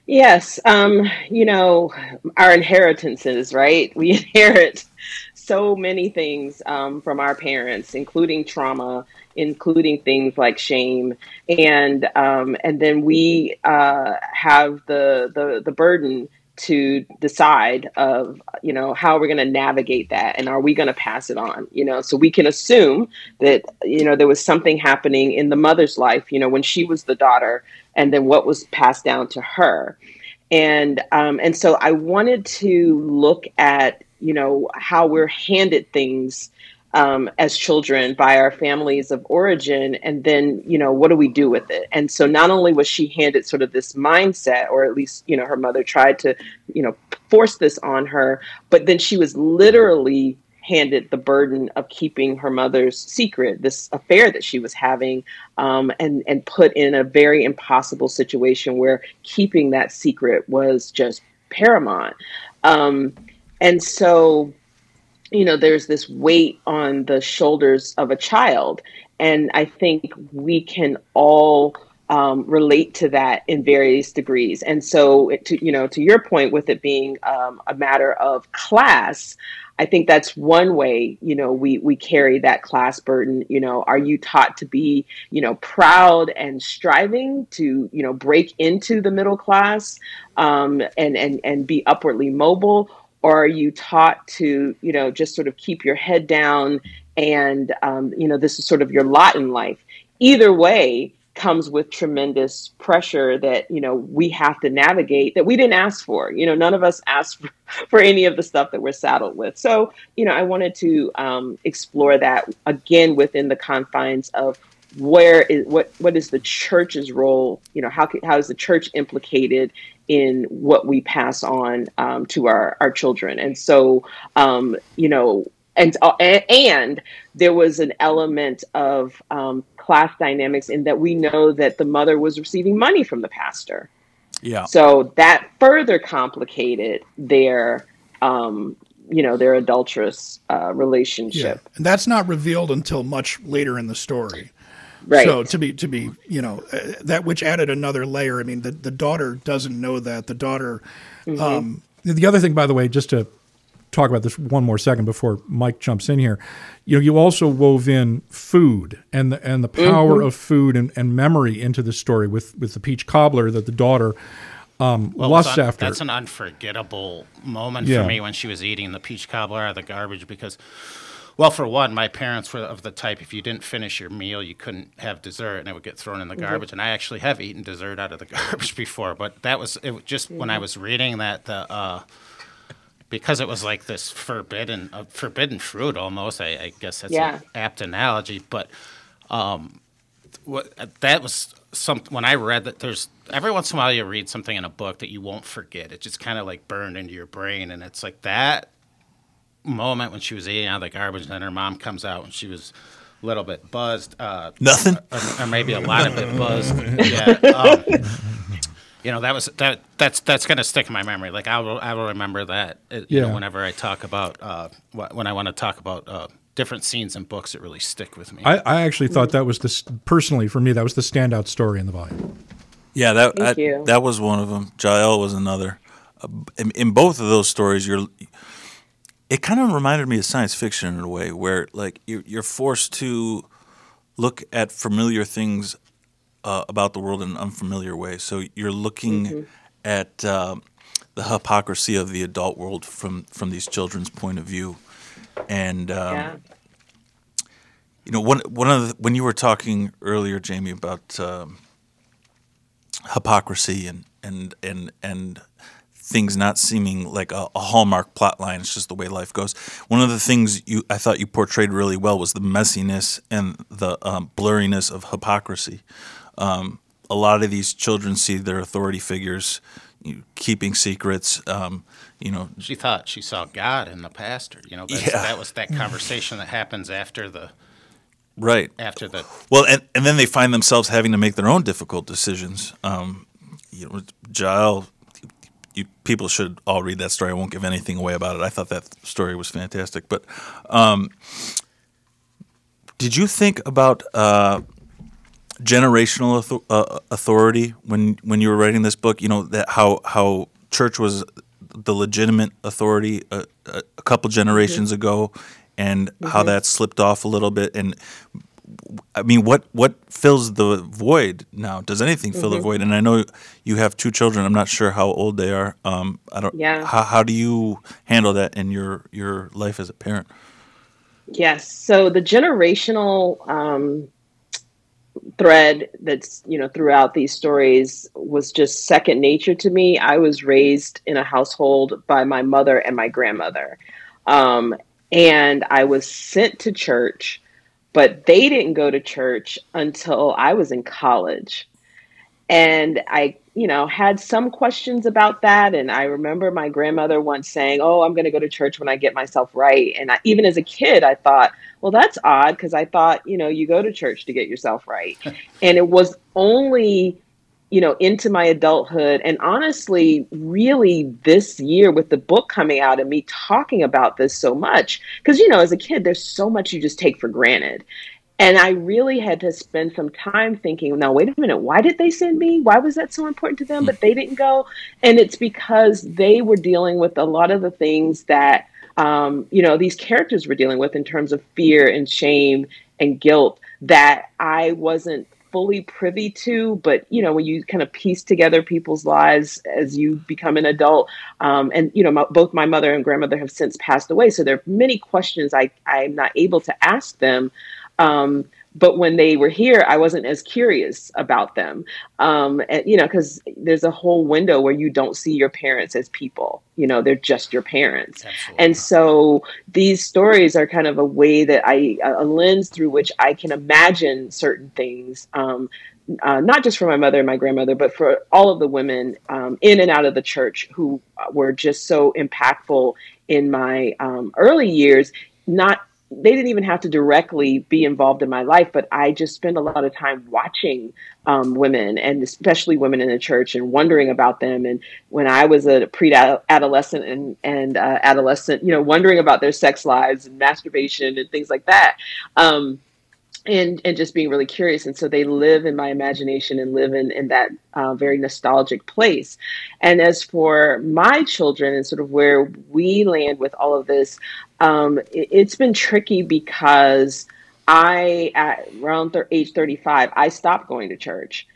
Yes, um, you know our inheritances, right? We inherit so many things um, from our parents, including trauma, including things like shame, and um, and then we uh, have the the the burden to decide of you know how we're going to navigate that and are we going to pass it on you know? So we can assume that you know there was something happening in the mother's life you know when she was the daughter and then what was passed down to her. And um, and so i wanted to look at you know how we're handed things um, as children by our families of origin and then you know what do we do with it? And so not only was she handed sort of this mindset or at least you know her mother tried to you know force this on her but then she was literally handed the burden of keeping her mother's secret this affair that she was having um, and and put in a very impossible situation where keeping that secret was just paramount. Um, and so you know there's this weight on the shoulders of a child and I think we can all um, relate to that in various degrees. And so, to you know, to your point, with it being um, a matter of class, I think that's one way, you know, we we carry that class burden. You know, are you taught to be, you know, proud and striving to, you know, break into the middle class um, and and and be upwardly mobile, or are you taught to, you know, just sort of keep your head down and, um, you know, this is sort of your lot in life. Either way, comes with tremendous pressure that you know we have to navigate that we didn't ask for. You know none of us asked for, for any of the stuff that we're saddled with. So you know i wanted to um, explore that again within the confines of where is what what is the church's role? You know how how is the church implicated in what we pass on um, to our our children and so um, you know and uh, and there was an element of um, class dynamics in that we know that the mother was receiving money from the pastor. Yeah. So that further complicated their, um, you know, their adulterous uh, relationship. Yeah. And that's not revealed until much later in the story. Right. So to be to be you know uh, that which added another layer. I mean the the daughter doesn't know that the daughter. Mm-hmm. Um, The other thing, by the way, just to talk about this one more second before Mike jumps in here. You know, you also wove in food and the and the power Mm-hmm. of food and, and memory into the story with with the peach cobbler that the daughter um, Well, lusts un- after. That's an unforgettable moment Yeah. for me when she was eating the peach cobbler out of the garbage because, well, for one, my parents were of the type if you didn't finish your meal, you couldn't have dessert and it would get thrown in the garbage. And I actually have eaten dessert out of the garbage before, but that was it. was Just when I was reading that, the uh, because it was like this forbidden uh, forbidden fruit almost. I, I guess that's Yeah. an apt analogy, but um, what that was some when I read that there's every once in a while you read something in a book that you won't forget. It just kind of like burned into your brain, and it's like that moment when she was eating out of the garbage, and then her mom comes out and she was a little bit buzzed, uh, Nothing. or, or maybe a lot of it buzzed. Yeah. Um, you know that was that that's that's gonna stick in my memory. Like I will I will remember that. uh, You know Yeah. whenever I talk about uh, wh- when I want to talk about uh, different scenes in books that really stick with me. I, I actually thought that was the personally for me that was the standout story in the volume. Yeah, that Thank that, that was one of them. Jael was another. Uh, in, in both of those stories, you're. It kind of reminded me of science fiction in a way, where like you're, you're forced to look at familiar things uh, about the world in an unfamiliar way. So you're looking Mm-hmm. at um the hypocrisy of the adult world from from these children's point of view, and um, yeah. you know one one of the, when you were talking earlier, Jamie, about um, hypocrisy and and and and things not seeming like a, a hallmark plot line. It's just the way life goes. One of the things you I thought you portrayed really well was the messiness and the um, blurriness of hypocrisy. Um, a lot of these children see their authority figures you know, keeping secrets. Um, you know, She thought she saw God in the pastor. You know, that's, Yeah. that was that conversation that happens after the right? after the. Well, and, and then they find themselves having to make their own difficult decisions. Um, you know, Jael, you, people should all read that story. I won't give anything away about it. I thought that story was fantastic. But um, did you think about uh, generational author- uh, authority when when you were writing this book? You know that how how church was the legitimate authority a, a, a couple generations ago, and how that slipped off a little bit. And I mean, what what fills the void now? Does anything fill the void? And I know you have two children. I'm not sure how old they are. Um, I don't. Yeah. How, how do you handle that in your your life as a parent? Yes. So the generational um, thread that's you know throughout these stories was just second nature to me. I was raised in a household by my mother and my grandmother, um, and I was sent to church, but they didn't go to church until I was in college and I, you know, had some questions about that. And I remember my grandmother once saying, "Oh, I'm going to go to church when I get myself right." And I, even as a kid, I thought, "Well, that's odd," because I thought, you know, you go to church to get yourself right. and it was only, you know, into my adulthood, and honestly, really this year with the book coming out and me talking about this so much, because you know, as a kid, there's so much you just take for granted and I really had to spend some time thinking, now, wait a minute, why did they send me? Why was that so important to them? But they didn't go. And it's because they were dealing with a lot of the things that, um, you know, these characters were dealing with in terms of fear and shame and guilt that I wasn't fully privy to but you know when you kind of piece together people's lives as you become an adult um, and you know my, both my mother and grandmother have since passed away so there are many questions i i'm not able to ask them um, but when they were here, I wasn't as curious about them. Um, and, you know, because there's a whole window where you don't see your parents as people. You know, they're just your parents. Absolutely. And so these stories are kind of a way that I, a lens through which I can imagine certain things. Um, uh, not just for my mother and my grandmother, but for all of the women um, in and out of the church who were just so impactful in my um, early years, not they didn't even have to directly be involved in my life, but I just spend a lot of time watching um, women and especially women in the church and wondering about them. And when I was a pre-adolescent and, and uh, adolescent, you know, wondering about their sex lives and masturbation and things like that. Um, and and just being really curious. And so they live in my imagination and live in in that uh, very nostalgic place. And as for my children and sort of where we land with all of this um, it, it's been tricky because i at around th- age 35 i stopped going to church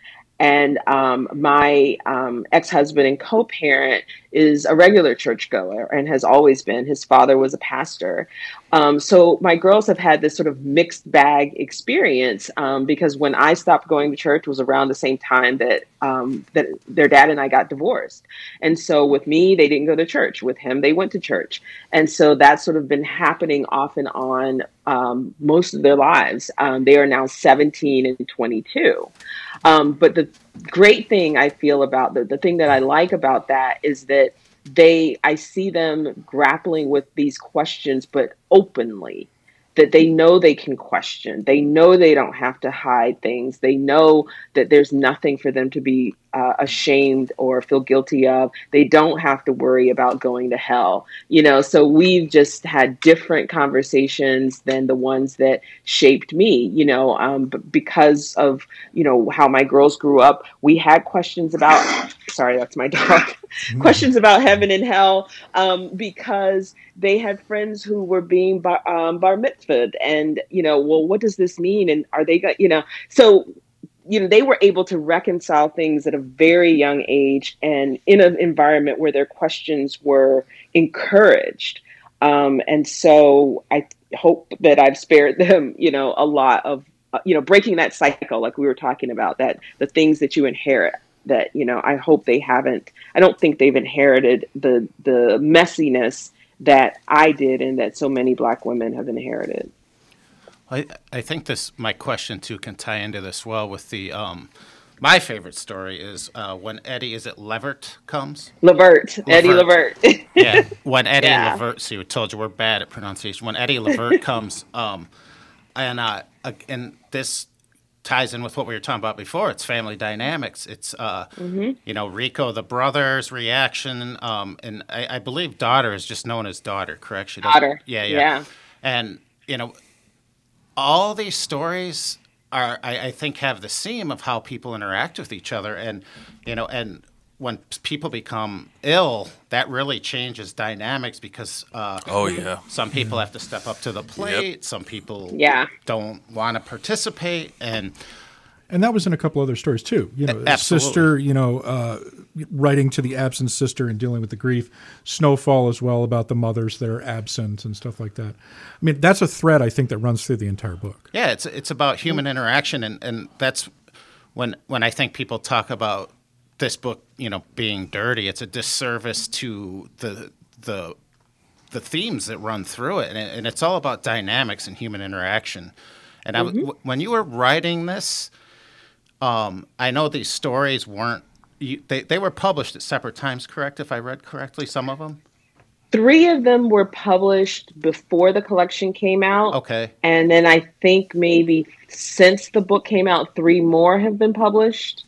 and um, my um, ex-husband and co-parent is a regular churchgoer and has always been. His father was a pastor. Um, so my girls have had this sort of mixed bag experience um, because when I stopped going to church was around the same time that um, that their dad and I got divorced. And so with me, they didn't go to church. With him, they went to church. And so that's sort of been happening off and on um, most of their lives. They are now 17 and 22. Um, but the great thing I feel about the, the thing that I like about that is that they I see them grappling with these questions but openly that they know they can question. They know they don't have to hide things. They know that there's nothing for them to be uh, ashamed or feel guilty of. They don't have to worry about going to hell. You know, so we've just had different conversations than the ones that shaped me, you know, um, because of, you know, how my girls grew up. We had questions about, sorry, that's my dog, questions about heaven and hell um, because they had friends who were being bar, um, bar mitzvahed and, you know, well, what does this mean? And are they, got, you know, so you know they were able to reconcile things at a very young age and in an environment where their questions were encouraged. Um, and so i hope that i've spared them you know a lot of uh, you know breaking that cycle like we were talking about that the things that you inherit that you know i hope they haven't i don't think they've inherited the the messiness that i did and that so many black women have inherited I, I think this my question too can tie into this well with the um, my favorite story is uh, when Eddie is it Levert comes Levert, Levert. Eddie Levert yeah when Eddie yeah. Levert see we told you we're bad at pronunciation when Eddie Levert comes um, and uh, and this ties in with what we were talking about before. It's family dynamics. It's uh, mm-hmm. you know Rico the brother's reaction, um, and I, I, believe daughter is just known as daughter. Correct? She daughter. Yeah, yeah, yeah. And you know all these stories are, I, I, think, have the seam of how people interact with each other, and you know, and when people become ill, that really changes dynamics because uh, oh yeah, some people have to step up to the plate, yep. some people yeah. don't want to participate, and and that was in a couple other stories too. You know, Absolutely. sister, you know, uh, writing to the absent sister and dealing with the grief. Snowfall as well about the mothers that are absent and stuff like that. I mean, that's a thread I think that runs through the entire book. Yeah, it's it's about human interaction, and and that's when when I think people talk about this book, you know, being dirty, it's a disservice to the the the themes that run through it, and, and it's all about dynamics and human interaction. And mm-hmm. I, when you were writing this, um, I know these stories weren't. You, they they were published at separate times, correct? If I read correctly, some of them. Three of them were published before the collection came out. Okay. And then I think maybe since the book came out, three more have been published,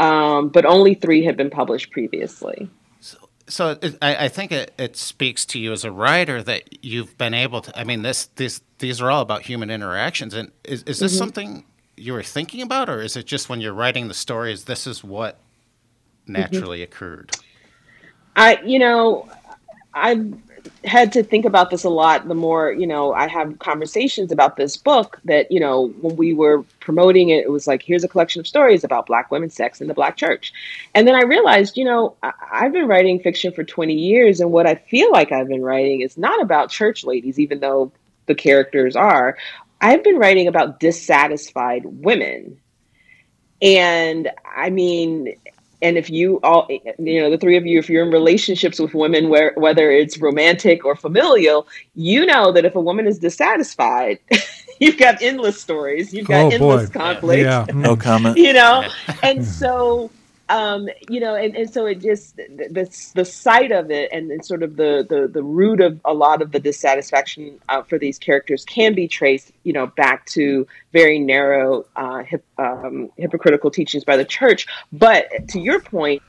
um, but only three had been published previously. So so it, I, I think it, it speaks to you as a writer that you've been able to. I mean, this these these are all about human interactions, and is, is this something you were thinking about, or is it just when you're writing the stories, this is what mm-hmm. naturally occurred? I, you know, I've had to think about this a lot the more, you know, I have conversations about this book that, you know, when we were promoting it, it was like, here's a collection of stories about Black women's sex in the Black church. And then I realized, you know, I- I've been writing fiction for 20 years, and what I feel like I've been writing is not about church ladies, even though the characters are. I've been writing about dissatisfied women. And I mean, and if you all you know the three of you if you're in relationships with women where whether it's romantic or familial you know that if a woman is dissatisfied you've got endless stories you've got Oh, boy. endless conflict Yeah. Mm-hmm. No comment. you know and so um you know and, and so it just the, the sight of it and, and sort of the, the the root of a lot of the dissatisfaction uh, for these characters can be traced you know back to very narrow uh, hip, um, hypocritical teachings by the church. But to your point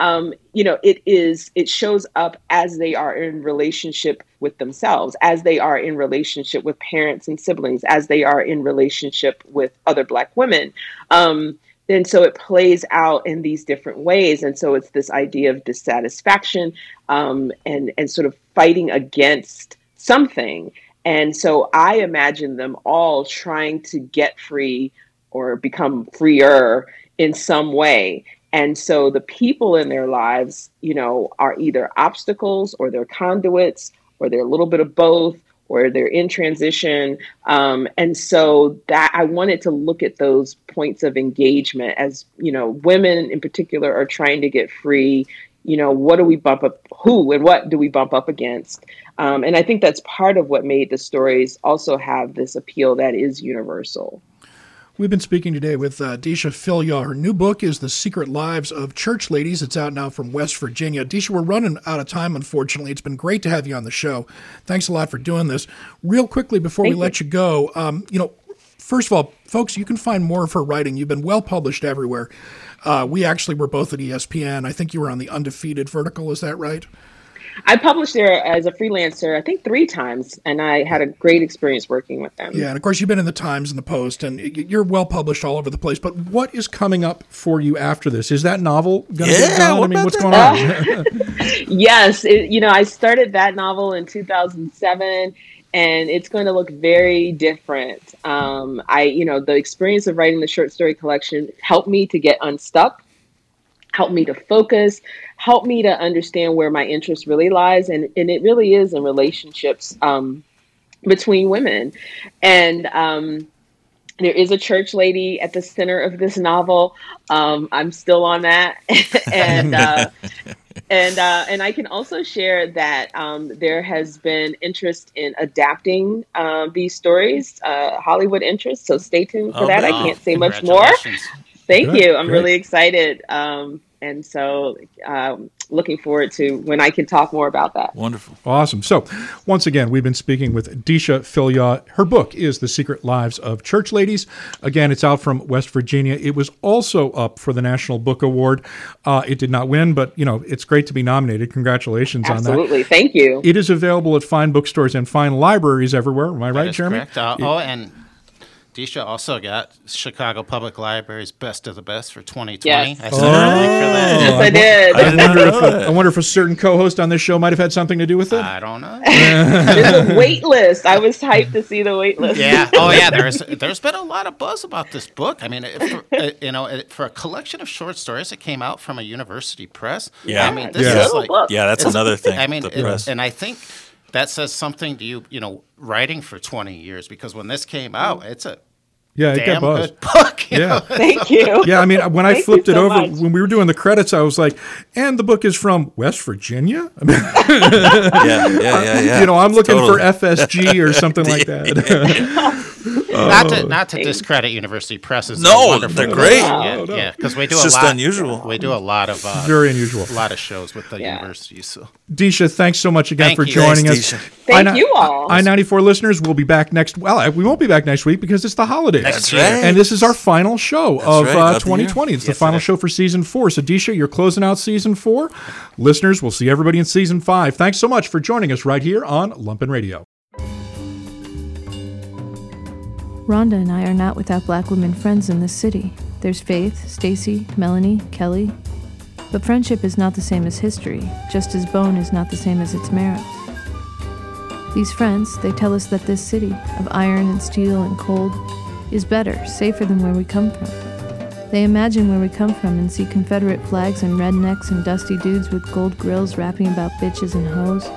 um, you know it is it shows up as they are in relationship with themselves as they are in relationship with parents and siblings as they are in relationship with other black women. Um, and so it plays out in these different ways. And so it's this idea of dissatisfaction um, and and sort of fighting against something. And so i imagine them all trying to get free or become freer in some way. And so the people in their lives you know are either obstacles or they're conduits or they're a little bit of both or they're in transition. Um, and so that I wanted to look at those points of engagement as, you know, women in particular are trying to get free. You know, what do we bump up? Who and what do we bump up against? Um, and I think that's part of what made the stories also have this appeal that is universal. We've been speaking today with uh, Deesha Philyaw. Her new book is The Secret Lives of Church Ladies. It's out now from West Virginia. Deesha, we're running out of time, unfortunately. It's been great to have you on the show. Thanks a lot for doing this. Real quickly, before we you. let you go, um, you know, first of all, folks, you can find more of her writing. You've been well published everywhere. Uh, we actually were both at ESPN. I think you were on the Undefeated Vertical. Is that right? I published there as a freelancer, I think three times, and I had a great experience working with them. Yeah, and of course, you've been in the Times and the Post, and you're well published all over the place. But What is coming up for you after this? Is that novel going to Yeah, get done? I mean, about what's that? going on? Yes, it, you know, I started that novel in 2007 and it's going to look very different. Um, I, you know, the experience of writing the short story collection helped me to get unstuck, helped me to focus, helped me to understand where my interest really lies. And, and it really is in relationships um, between women. And, um, there is a church lady at the center of this novel. Um, I'm still on that, and uh, and uh, and I can also share that um, there has been interest in adapting um, these stories, uh, Hollywood interest. So stay tuned for Oh, that. I can't say much more. Thank Good, you. I'm great. really excited, um, and so um, looking forward to when I can talk more about that. Wonderful. Awesome. So, once again, we've been speaking with Deesha Philyaw. Her book is The Secret Lives of Church Ladies. Again, it's out from West Virginia. It was also up for the National Book Award. Uh, it did not win, but you know it's great to be nominated. Congratulations on that. Absolutely. Thank you. It is available at fine bookstores and fine libraries everywhere. Am I That right, is Jeremy? correct. Uh, oh, and Deesha also got Chicago Public Library's Best of the Best for 2020. Yes. I sent her a link for that. Yes, I did. I did wonder if a. I wonder if a certain co-host on this show might have had something to do with it. I don't know. There's a wait list. I was hyped to see the wait list. Yeah. Oh, yeah. There's there's been a lot of buzz about this book. I mean, it, for, uh, you know, it, for a collection of short stories that came out from a university press. Yeah. I mean, this Yeah. is like. Yeah, that's another thing. I mean, the it- press. and I think that says something to you. You know, writing for 20 years because when this came out, mm. it's a yeah, it got damn buzzed. good book. you Yeah. know? Thank you. Yeah, I mean, when I Thank you flipped it over, much. when we were doing the credits, I was like, and the book is from West Virginia? I mean, yeah, yeah, yeah, yeah. you know, I'm looking Totally. for FSG or something like that. not to not to discredit University Presses. No, wonderful they're group. great. Yeah, No, no. yeah, because we do It's a just lot. unusual. We do a lot of uh, Very unusual. a lot of shows with the Yeah. university. So Deesha, thanks so much again Thank for you. joining Thanks, us. Deesha. Thank I- you all. I ninety four listeners will be back next. Well, we won't be back next week because it's the holidays. That's right. And this is our final show of right, uh, of the year. 2020. It's the Yes, final it is. show for season four. So, Deesha, you're closing out season four. Listeners, we'll see everybody in season five. Thanks so much for joining us right here on Lumpen Radio. Rhonda and I are not without black women friends in this city. There's Faith, Stacy, Melanie, Kelly. But friendship is not the same as history, just as bone is not the same as its marrow. These friends, they tell us that this city, of iron and steel and cold, is better, safer than where we come from. They imagine where we come from and see Confederate flags and rednecks and dusty dudes with gold grills rapping about bitches and hoes.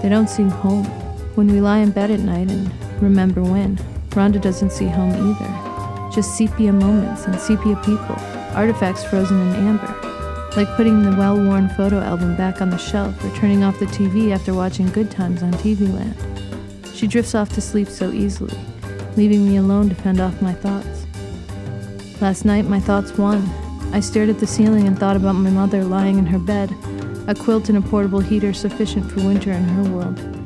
They don't see home. When we lie in bed at night and remember when, Rhonda doesn't see home either. Just sepia moments and sepia people, artifacts frozen in amber. Like putting the well worn photo album back on the shelf or turning off the TV after watching Good Times on TV Land. She drifts off to sleep so easily, leaving me alone to fend off my thoughts. Last night, my thoughts won. I stared at the ceiling and thought about my mother lying in her bed, a quilt and a portable heater sufficient for winter in her world.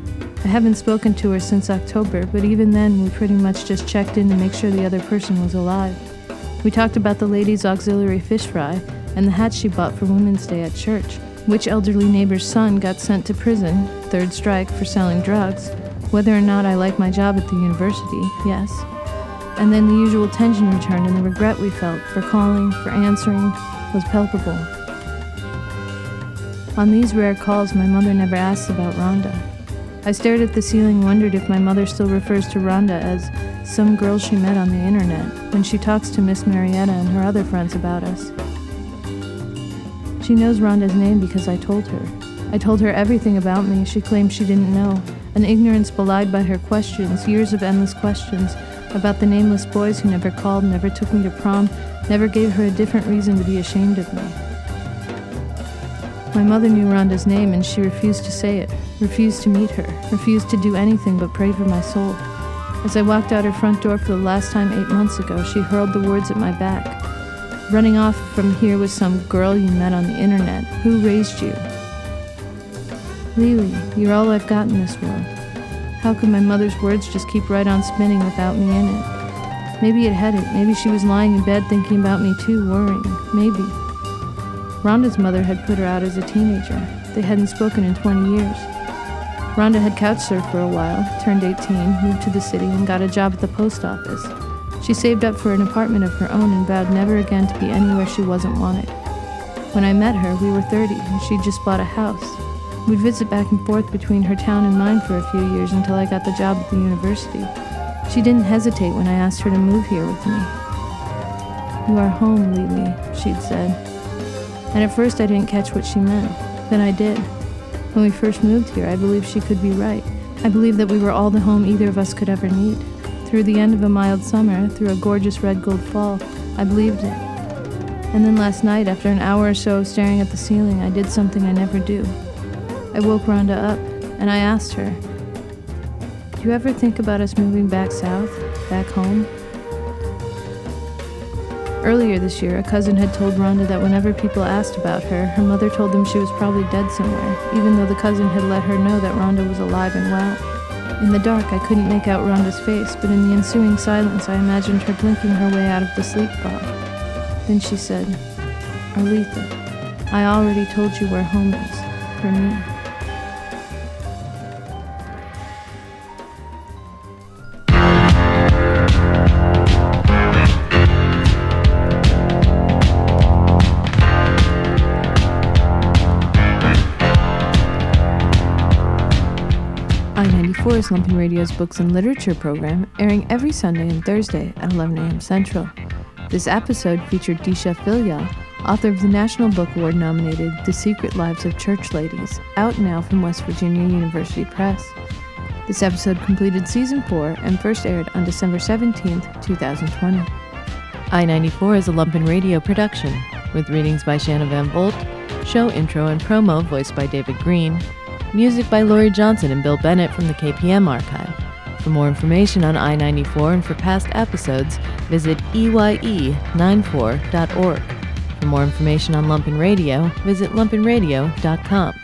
I haven't spoken to her since October, but even then, we pretty much just checked in to make sure the other person was alive. We talked about the ladies' auxiliary fish fry and the hat she bought for Women's Day at church, which elderly neighbor's son got sent to prison, third strike, for selling drugs, whether or not I like my job at the university, yes. And then the usual tension returned, and the regret we felt for calling, for answering, was palpable. On these rare calls, my mother never asks about Rhonda. I stared at the ceiling wondered if my mother still refers to Rhonda as some girl she met on the internet when she talks to Miss Marietta and her other friends about us. She knows Rhonda's name because I told her. I told her everything about me she claimed she didn't know, an ignorance belied by her questions, years of endless questions about the nameless boys who never called, never took me to prom, never gave her a different reason to be ashamed of me. My mother knew Rhonda's name and she refused to say it, refused to meet her, refused to do anything but pray for my soul. As I walked out her front door for the last time eight months ago, she hurled the words at my back. Running off from here with some girl you met on the internet. Who raised you? Lily, you're all I've got in this world. How could my mother's words just keep right on spinning without me in it? Maybe it had it. Maybe she was lying in bed thinking about me too, worrying. Maybe. Rhonda's mother had put her out as a teenager. They hadn't spoken in 20 years. Rhonda had couch surfed for a while, turned 18, moved to the city, and got a job at the post office. She saved up for an apartment of her own and vowed never again to be anywhere she wasn't wanted. When I met her, we were 30, and she'd just bought a house. We'd visit back and forth between her town and mine for a few years until I got the job at the university. She didn't hesitate when I asked her to move here with me. You are home, Lily, she'd said. And at first I didn't catch what she meant. Then I did. When we first moved here, I believed she could be right. I believed that we were all the home either of us could ever need. Through the end of a mild summer, through a gorgeous red gold fall, I believed it. And then last night, after an hour or so of staring at the ceiling, I did something I never do. I woke Rhonda up, and I asked her, Do you ever think about us moving back south, back home? Earlier this year, a cousin had told Rhonda that whenever people asked about her, her mother told them she was probably dead somewhere, even though the cousin had let her know that Rhonda was alive and well. In the dark, I couldn't make out Rhonda's face, but in the ensuing silence, I imagined her blinking her way out of the sleep fog. Then she said, Arletha, I already told you where home is, for me. 94 Radio's books and literature program, airing every Sunday and Thursday at 11 a.m. Central. This episode featured Deesha Philyaw, author of the National Book Award nominated The Secret Lives of Church Ladies, out now from West Virginia University Press. This episode completed season 4 and first aired on December 17, 2020. I 94 is a Lumpen Radio production, with readings by Shanna Van Volt, show intro and promo voiced by David Green, music by Laurie Johnson and Bill Bennett from the KPM archive, For more information on I 94 and for past episodes, visit E EYE94.org. For more information on Lumpen Radio, visit lumpenradio.com.